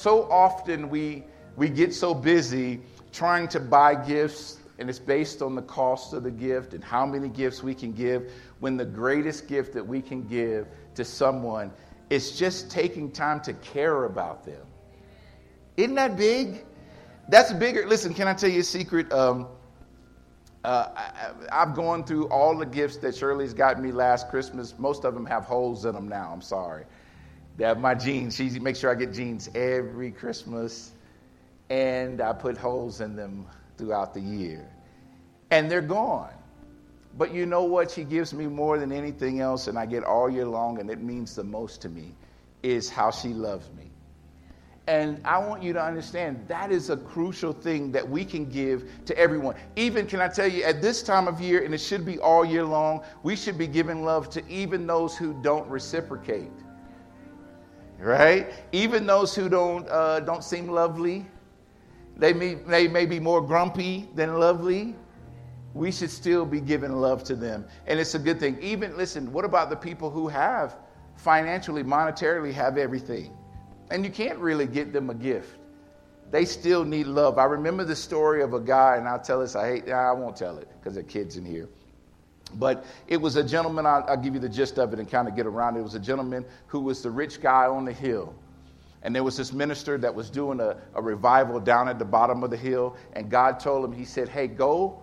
So often we, we get so busy trying to buy gifts, and it's based on the cost of the gift and how many gifts we can give, when the greatest gift that we can give to someone is just taking time to care about them. Isn't that big? That's bigger. Listen, can I tell you a secret? Um, uh, I, have gone through all the gifts that Shirley's got me last Christmas. Most of them have holes in them now. I'm sorry. They have my jeans. She makes sure I get jeans every Christmas, and I put holes in them throughout the year. And they're gone. But you know what? She gives me more than anything else, and I get all year long, and it means the most to me, is how she loves me. And I want you to understand that is a crucial thing that we can give to everyone. Even, can I tell you, at this time of year, and it should be all year long, we should be giving love to even those who don't reciprocate. Right? Even those who don't, uh, don't seem lovely. They may, they may be more grumpy than lovely. We should still be giving love to them. And it's a good thing. Even, listen, what about the people who have financially, monetarily, have everything? And you can't really get them a gift. They still need love. I remember the story of a guy, and I'll tell this, I hate, I won't tell it because are kids in here. But it was a gentleman, I'll, I'll give you the gist of it and kind of get around it. It was a gentleman who was the rich guy on the hill. And there was this minister that was doing a, a revival down at the bottom of the hill. And God told him, He said, Hey, go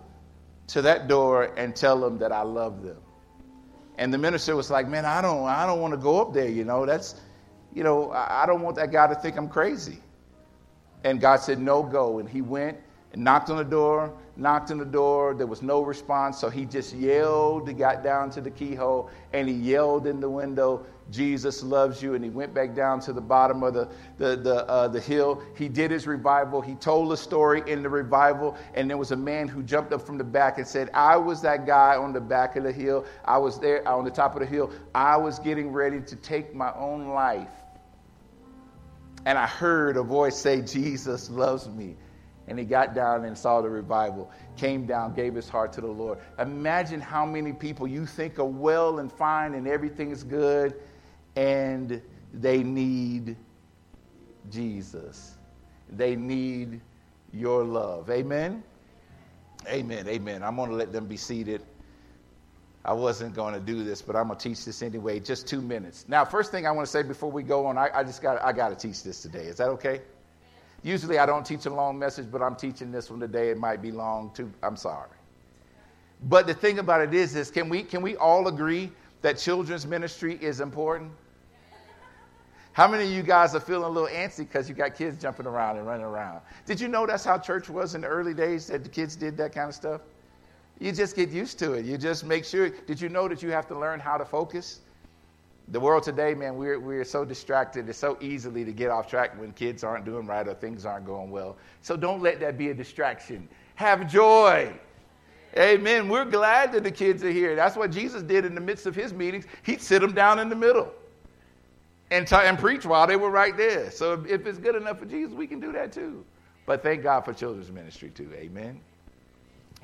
to that door and tell them that I love them. And the minister was like, Man, I don't, I don't want to go up there, you know. That's you know, I don't want that guy to think I'm crazy. And God said, No, go. And he went knocked on the door, knocked on the door. There was no response. So he just yelled, he got down to the keyhole, and he yelled in the window, Jesus loves you. And he went back down to the bottom of the, the, the, uh, the hill. He did his revival. He told a story in the revival. And there was a man who jumped up from the back and said, I was that guy on the back of the hill. I was there on the top of the hill. I was getting ready to take my own life. And I heard a voice say, Jesus loves me. And he got down and saw the revival, came down, gave his heart to the Lord. Imagine how many people you think are well and fine and everything's good, and they need Jesus. They need your love. Amen? Amen. Amen. I'm going to let them be seated. I wasn't going to do this, but I'm going to teach this anyway. Just two minutes. Now, first thing I want to say before we go on, I, I just got I got to teach this today. Is that okay? Usually I don't teach a long message, but I'm teaching this one today. It might be long too. I'm sorry. But the thing about it is, is can we can we all agree that children's ministry is important? How many of you guys are feeling a little antsy because you got kids jumping around and running around? Did you know that's how church was in the early days that the kids did that kind of stuff? You just get used to it. You just make sure. Did you know that you have to learn how to focus? The world today, man, we're, we're so distracted. It's so easily to get off track when kids aren't doing right or things aren't going well. So don't let that be a distraction. Have joy. Amen. We're glad that the kids are here. That's what Jesus did in the midst of his meetings. He'd sit them down in the middle and, t- and preach while they were right there. So if, if it's good enough for Jesus, we can do that too. But thank God for children's ministry too. Amen.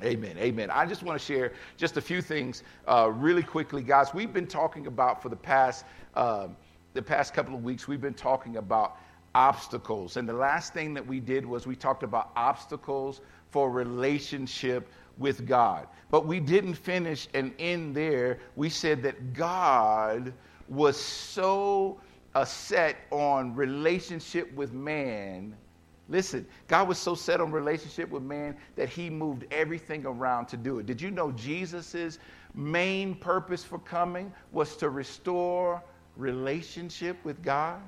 Amen. Amen. I just want to share just a few things uh, really quickly, guys. We've been talking about for the past uh, the past couple of weeks. We've been talking about obstacles, and the last thing that we did was we talked about obstacles for relationship with God. But we didn't finish and end there. We said that God was so uh, set on relationship with man Listen, God was so set on relationship with man that he moved everything around to do it. Did you know Jesus' main purpose for coming was to restore relationship with God?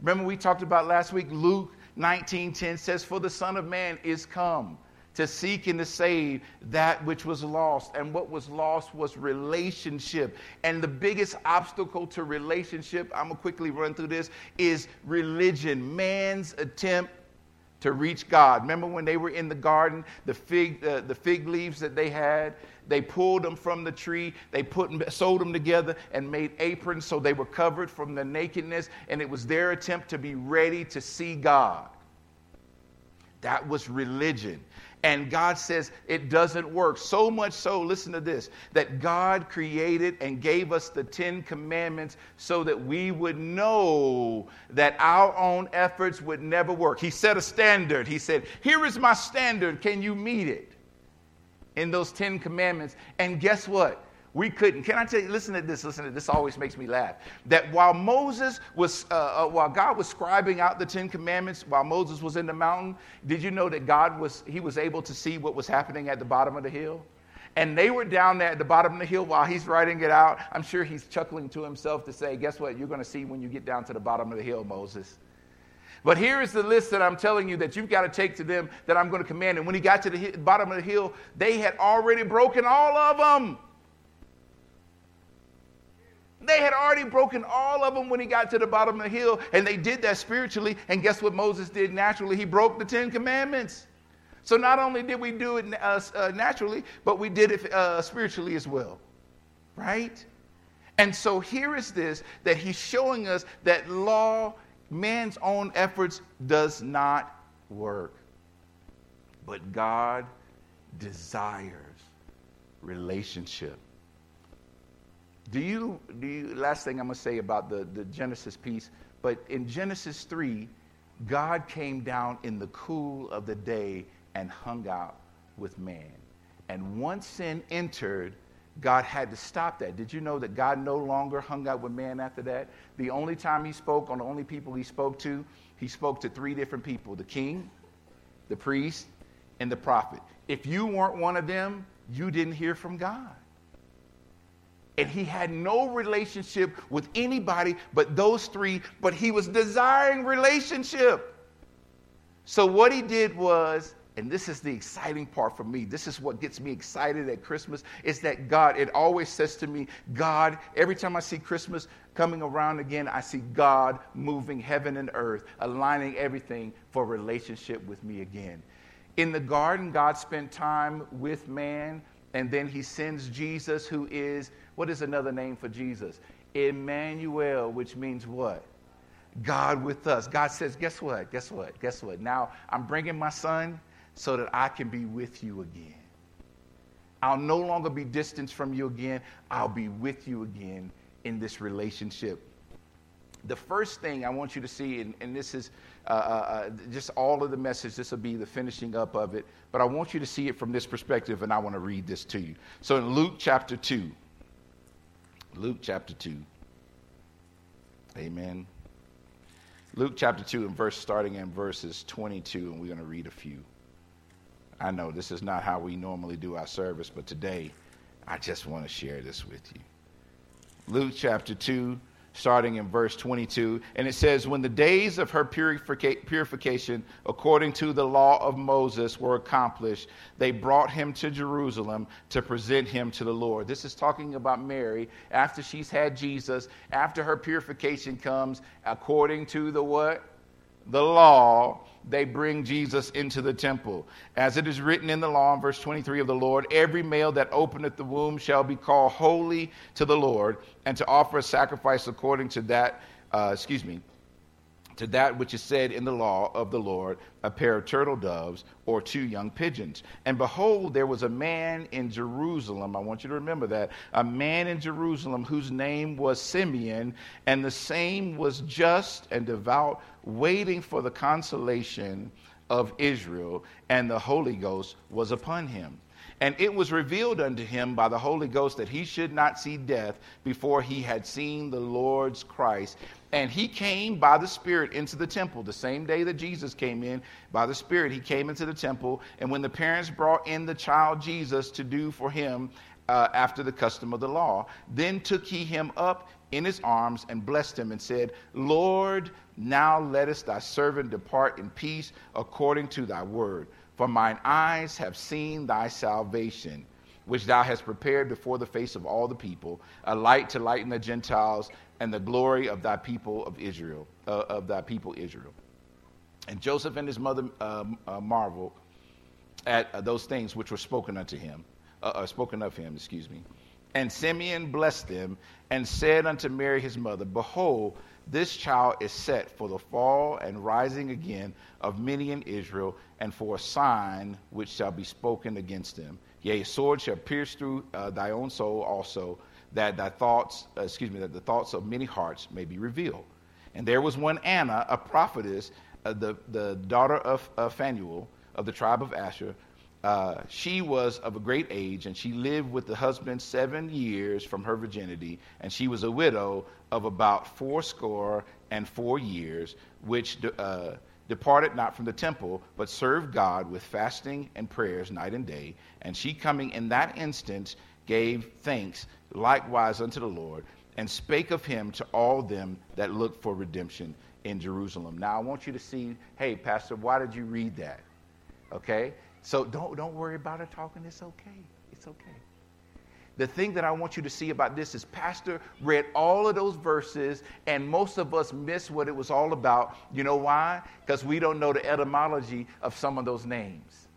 Remember we talked about last week Luke 19:10 says for the son of man is come to seek and to save that which was lost. And what was lost was relationship. And the biggest obstacle to relationship, I'm going to quickly run through this, is religion, man's attempt to reach God. Remember when they were in the garden, the fig, uh, the fig leaves that they had? They pulled them from the tree, they put them, sewed them together, and made aprons so they were covered from the nakedness, and it was their attempt to be ready to see God. That was religion. And God says it doesn't work. So much so, listen to this, that God created and gave us the Ten Commandments so that we would know that our own efforts would never work. He set a standard. He said, Here is my standard. Can you meet it? In those Ten Commandments. And guess what? We couldn't. Can I tell you? Listen to this. Listen to this. Always makes me laugh. That while Moses was, uh, uh, while God was scribing out the Ten Commandments, while Moses was in the mountain, did you know that God was, he was able to see what was happening at the bottom of the hill? And they were down there at the bottom of the hill while he's writing it out. I'm sure he's chuckling to himself to say, Guess what? You're going to see when you get down to the bottom of the hill, Moses. But here is the list that I'm telling you that you've got to take to them that I'm going to command. And when he got to the bottom of the hill, they had already broken all of them. They had already broken all of them when he got to the bottom of the hill, and they did that spiritually. And guess what Moses did naturally? He broke the Ten Commandments. So not only did we do it uh, uh, naturally, but we did it uh, spiritually as well. Right? And so here is this that he's showing us that law, man's own efforts, does not work. But God desires relationship. Do you, do you, last thing I'm going to say about the, the Genesis piece, but in Genesis 3, God came down in the cool of the day and hung out with man. And once sin entered, God had to stop that. Did you know that God no longer hung out with man after that? The only time he spoke, on the only people he spoke to, he spoke to three different people the king, the priest, and the prophet. If you weren't one of them, you didn't hear from God and he had no relationship with anybody but those three, but he was desiring relationship. So, what he did was, and this is the exciting part for me, this is what gets me excited at Christmas, is that God, it always says to me, God, every time I see Christmas coming around again, I see God moving heaven and earth, aligning everything for relationship with me again. In the garden, God spent time with man, and then he sends Jesus, who is what is another name for Jesus? Emmanuel, which means what? God with us. God says, guess what? Guess what? Guess what? Now I'm bringing my son so that I can be with you again. I'll no longer be distant from you again. I'll be with you again in this relationship. The first thing I want you to see, and, and this is uh, uh, uh just all of the message, this will be the finishing up of it, but I want you to see it from this perspective, and I want to read this to you. So in Luke chapter 2, Luke chapter 2. Amen. Luke chapter 2 and verse starting in verses 22 and we're going to read a few. I know this is not how we normally do our service, but today I just want to share this with you. Luke chapter 2 starting in verse 22. And it says, When the days of her purifica- purification, according to the law of Moses, were accomplished, they brought him to Jerusalem to present him to the Lord. This is talking about Mary after she's had Jesus, after her purification comes, according to the what? The law they bring Jesus into the temple. As it is written in the law, in verse 23 of the Lord, every male that openeth the womb shall be called holy to the Lord, and to offer a sacrifice according to that, uh, excuse me, to that which is said in the law of the Lord, a pair of turtle doves or two young pigeons. And behold, there was a man in Jerusalem. I want you to remember that. A man in Jerusalem whose name was Simeon, and the same was just and devout, waiting for the consolation of Israel, and the Holy Ghost was upon him. And it was revealed unto him by the Holy Ghost that he should not see death before he had seen the Lord's Christ. And he came by the Spirit into the temple. The same day that Jesus came in, by the Spirit, he came into the temple. And when the parents brought in the child Jesus to do for him uh, after the custom of the law, then took he him up in his arms and blessed him and said, Lord, now lettest thy servant depart in peace according to thy word. For mine eyes have seen thy salvation, which thou hast prepared before the face of all the people, a light to lighten the Gentiles and the glory of thy people of Israel, uh, of thy people Israel. And Joseph and his mother uh, uh, marveled at uh, those things which were spoken unto him, uh, spoken of him, excuse me. And Simeon blessed them and said unto Mary his mother, Behold, this child is set for the fall and rising again of many in Israel, and for a sign which shall be spoken against them. Yea, a sword shall pierce through uh, thy own soul also, that thy thoughts, uh, excuse me, that the thoughts of many hearts may be revealed. And there was one Anna, a prophetess, uh, the, the daughter of Phanuel of the tribe of Asher. Uh, she was of a great age, and she lived with the husband seven years from her virginity, and she was a widow of about fourscore and four years, which uh, departed not from the temple, but served God with fasting and prayers night and day. And she coming in that instant gave thanks likewise unto the Lord, and spake of him to all them that looked for redemption in Jerusalem. Now I want you to see, hey, Pastor, why did you read that? Okay? So don't, don't worry about her talking. It's okay. It's okay. The thing that I want you to see about this is Pastor read all of those verses, and most of us miss what it was all about. You know why? Because we don't know the etymology of some of those names.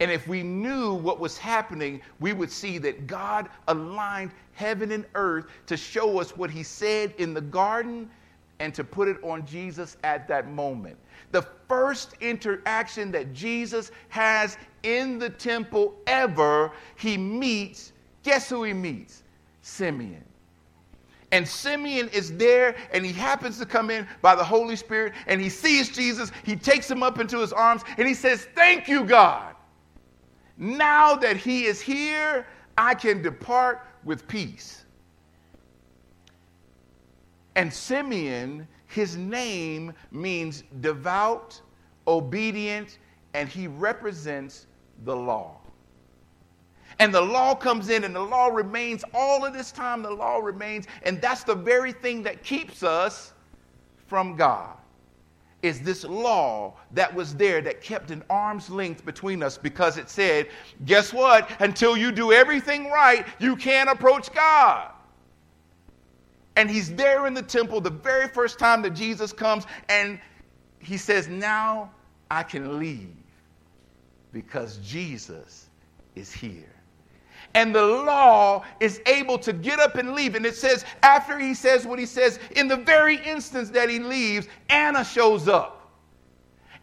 And if we knew what was happening, we would see that God aligned heaven and earth to show us what He said in the garden and to put it on Jesus at that moment. The first interaction that Jesus has in the temple ever, he meets, guess who he meets? Simeon. And Simeon is there, and he happens to come in by the Holy Spirit, and he sees Jesus. He takes him up into his arms, and he says, Thank you, God. Now that he is here, I can depart with peace. And Simeon, his name means devout, obedient, and he represents the law. And the law comes in, and the law remains all of this time, the law remains, and that's the very thing that keeps us from God. Is this law that was there that kept an arm's length between us because it said, guess what? Until you do everything right, you can't approach God. And he's there in the temple the very first time that Jesus comes, and he says, Now I can leave because Jesus is here. And the law is able to get up and leave. And it says, after he says what he says, in the very instance that he leaves, Anna shows up.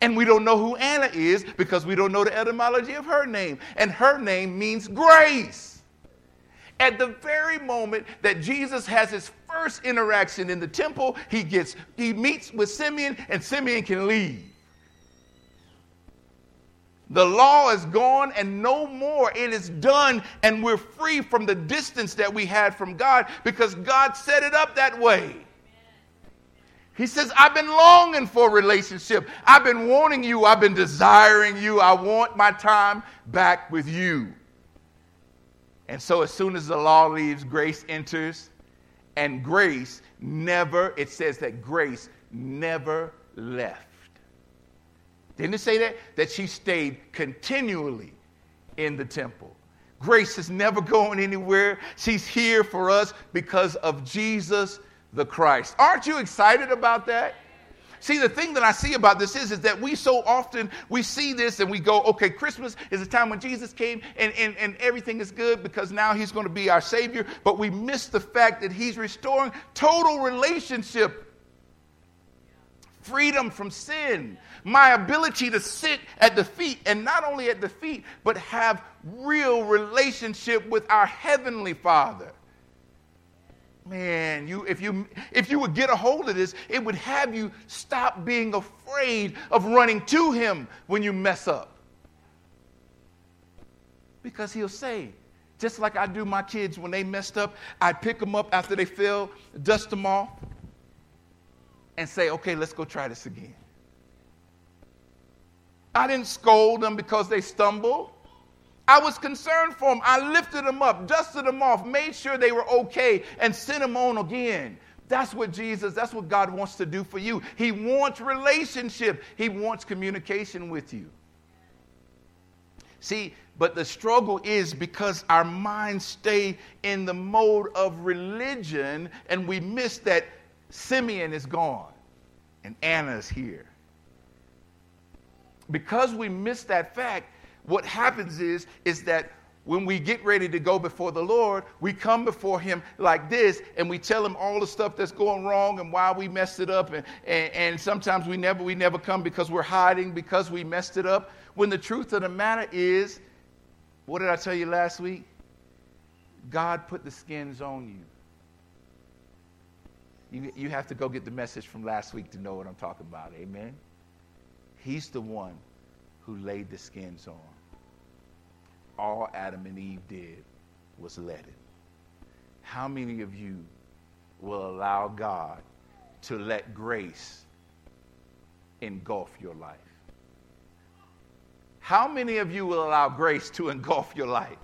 And we don't know who Anna is because we don't know the etymology of her name. And her name means grace. At the very moment that Jesus has his first interaction in the temple, he gets he meets with Simeon and Simeon can leave. The law is gone and no more. It is done, and we're free from the distance that we had from God because God set it up that way. He says, I've been longing for a relationship. I've been wanting you. I've been desiring you. I want my time back with you. And so, as soon as the law leaves, grace enters. And grace never, it says that grace never left. Didn't it say that? That she stayed continually in the temple. Grace is never going anywhere. She's here for us because of Jesus the Christ. Aren't you excited about that? See, the thing that I see about this is, is that we so often we see this and we go, okay, Christmas is the time when Jesus came and, and, and everything is good because now he's going to be our Savior. But we miss the fact that he's restoring total relationship freedom from sin, my ability to sit at the feet, and not only at the feet, but have real relationship with our Heavenly Father. Man, you, if, you, if you would get a hold of this, it would have you stop being afraid of running to Him when you mess up. Because He'll say, just like I do my kids when they messed up, I pick them up after they fell, dust them off, and say, okay, let's go try this again. I didn't scold them because they stumbled. I was concerned for them. I lifted them up, dusted them off, made sure they were okay, and sent them on again. That's what Jesus, that's what God wants to do for you. He wants relationship, He wants communication with you. See, but the struggle is because our minds stay in the mode of religion and we miss that Simeon is gone and Anna is here. Because we miss that fact, what happens is, is that when we get ready to go before the Lord, we come before Him like this and we tell Him all the stuff that's going wrong and why we messed it up. And, and, and sometimes we never, we never come because we're hiding because we messed it up. When the truth of the matter is, what did I tell you last week? God put the skins on you. You, you have to go get the message from last week to know what I'm talking about. Amen. He's the one who laid the skins on all Adam and Eve did was let it. How many of you will allow God to let grace engulf your life? How many of you will allow grace to engulf your life?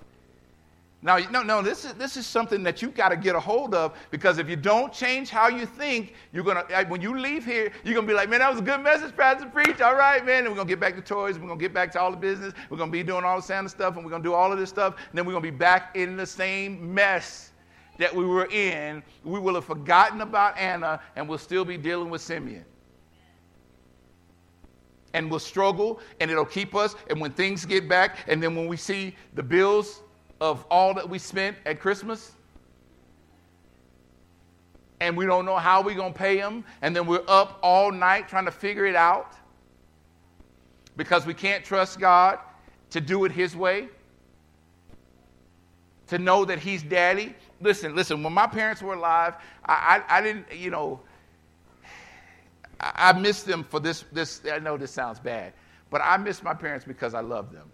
Now, no, no, this is, this is something that you've got to get a hold of because if you don't change how you think, you're going to, uh, when you leave here, you're going to be like, man, that was a good message, Pastor Preach. All right, man. And we're going to get back to toys. We're going to get back to all the business. We're going to be doing all the Santa stuff and we're going to do all of this stuff. And then we're going to be back in the same mess that we were in. We will have forgotten about Anna and we'll still be dealing with Simeon and we'll struggle and it'll keep us. And when things get back, and then when we see the bills of all that we spent at Christmas? And we don't know how we're going to pay them. And then we're up all night trying to figure it out because we can't trust God to do it His way, to know that He's daddy. Listen, listen, when my parents were alive, I, I, I didn't, you know, I, I miss them for this, this. I know this sounds bad, but I miss my parents because I love them.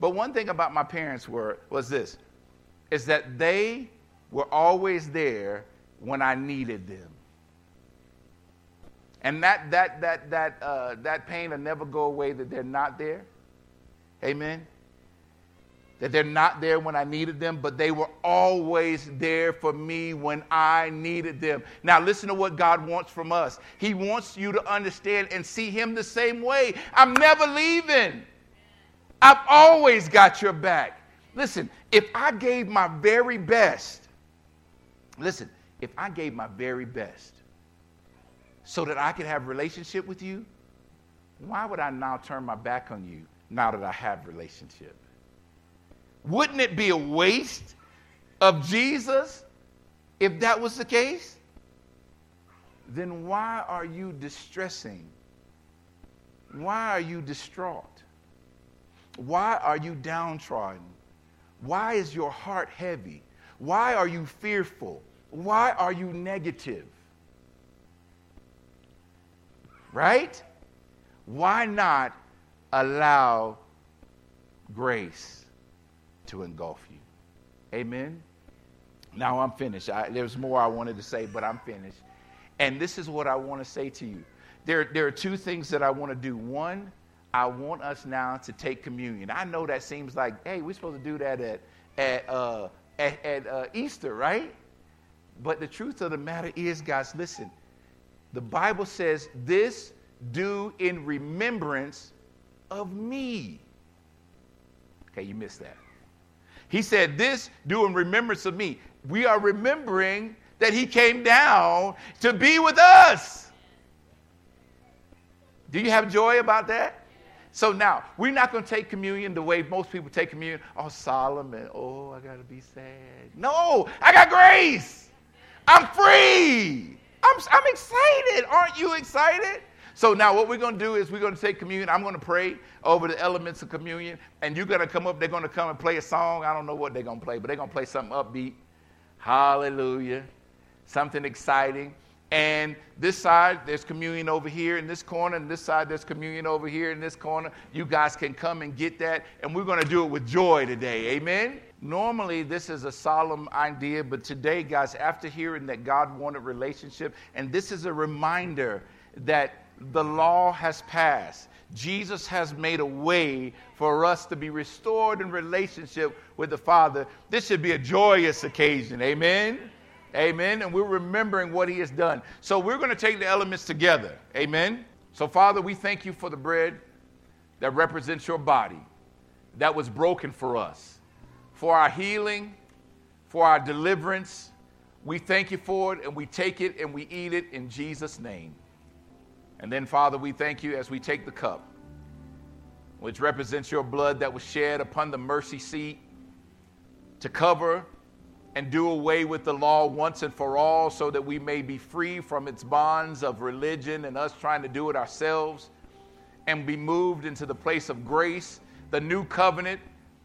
But one thing about my parents were was this is that they were always there when I needed them. And that that that that uh, that pain will never go away that they're not there. Amen. That they're not there when I needed them, but they were always there for me when I needed them. Now, listen to what God wants from us. He wants you to understand and see Him the same way. I'm never leaving. I've always got your back. Listen, if I gave my very best, listen, if I gave my very best so that I could have relationship with you, why would I now turn my back on you now that I have relationship? Wouldn't it be a waste of Jesus if that was the case? Then why are you distressing? Why are you distraught? Why are you downtrodden? Why is your heart heavy? Why are you fearful? Why are you negative? Right? Why not allow grace to engulf you? Amen? Now I'm finished. I, there's more I wanted to say, but I'm finished. And this is what I want to say to you. There, there are two things that I want to do. One, I want us now to take communion. I know that seems like, hey, we're supposed to do that at, at, uh, at, at uh, Easter, right? But the truth of the matter is, guys, listen. The Bible says, this do in remembrance of me. Okay, you missed that. He said, This do in remembrance of me. We are remembering that he came down to be with us. Do you have joy about that? So now, we're not going to take communion the way most people take communion. Oh, Solomon, oh, I got to be sad. No, I got grace. I'm free. I'm, I'm excited. Aren't you excited? So now what we're going to do is we're going to take communion. I'm going to pray over the elements of communion, and you're going to come up. They're going to come and play a song. I don't know what they're going to play, but they're going to play something upbeat. Hallelujah. Something exciting. And this side, there's communion over here in this corner, and this side, there's communion over here in this corner. You guys can come and get that, and we're going to do it with joy today. Amen? Normally, this is a solemn idea, but today, guys, after hearing that God wanted relationship, and this is a reminder that the law has passed. Jesus has made a way for us to be restored in relationship with the Father. This should be a joyous occasion. Amen? Amen. And we're remembering what he has done. So we're going to take the elements together. Amen. So, Father, we thank you for the bread that represents your body that was broken for us, for our healing, for our deliverance. We thank you for it and we take it and we eat it in Jesus' name. And then, Father, we thank you as we take the cup, which represents your blood that was shed upon the mercy seat to cover and do away with the law once and for all so that we may be free from its bonds of religion and us trying to do it ourselves and be moved into the place of grace, the new covenant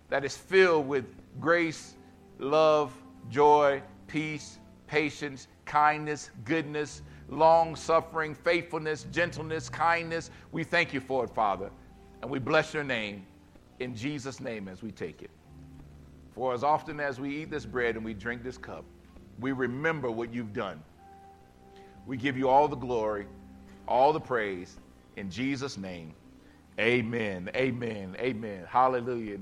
that is filled with grace, love, joy, peace, patience, kindness, goodness, long suffering, faithfulness, gentleness, kindness. We thank you for it, Father. And we bless your name in Jesus' name as we take it. For as often as we eat this bread and we drink this cup, we remember what you've done. We give you all the glory, all the praise. In Jesus' name, amen, amen, amen. Hallelujah.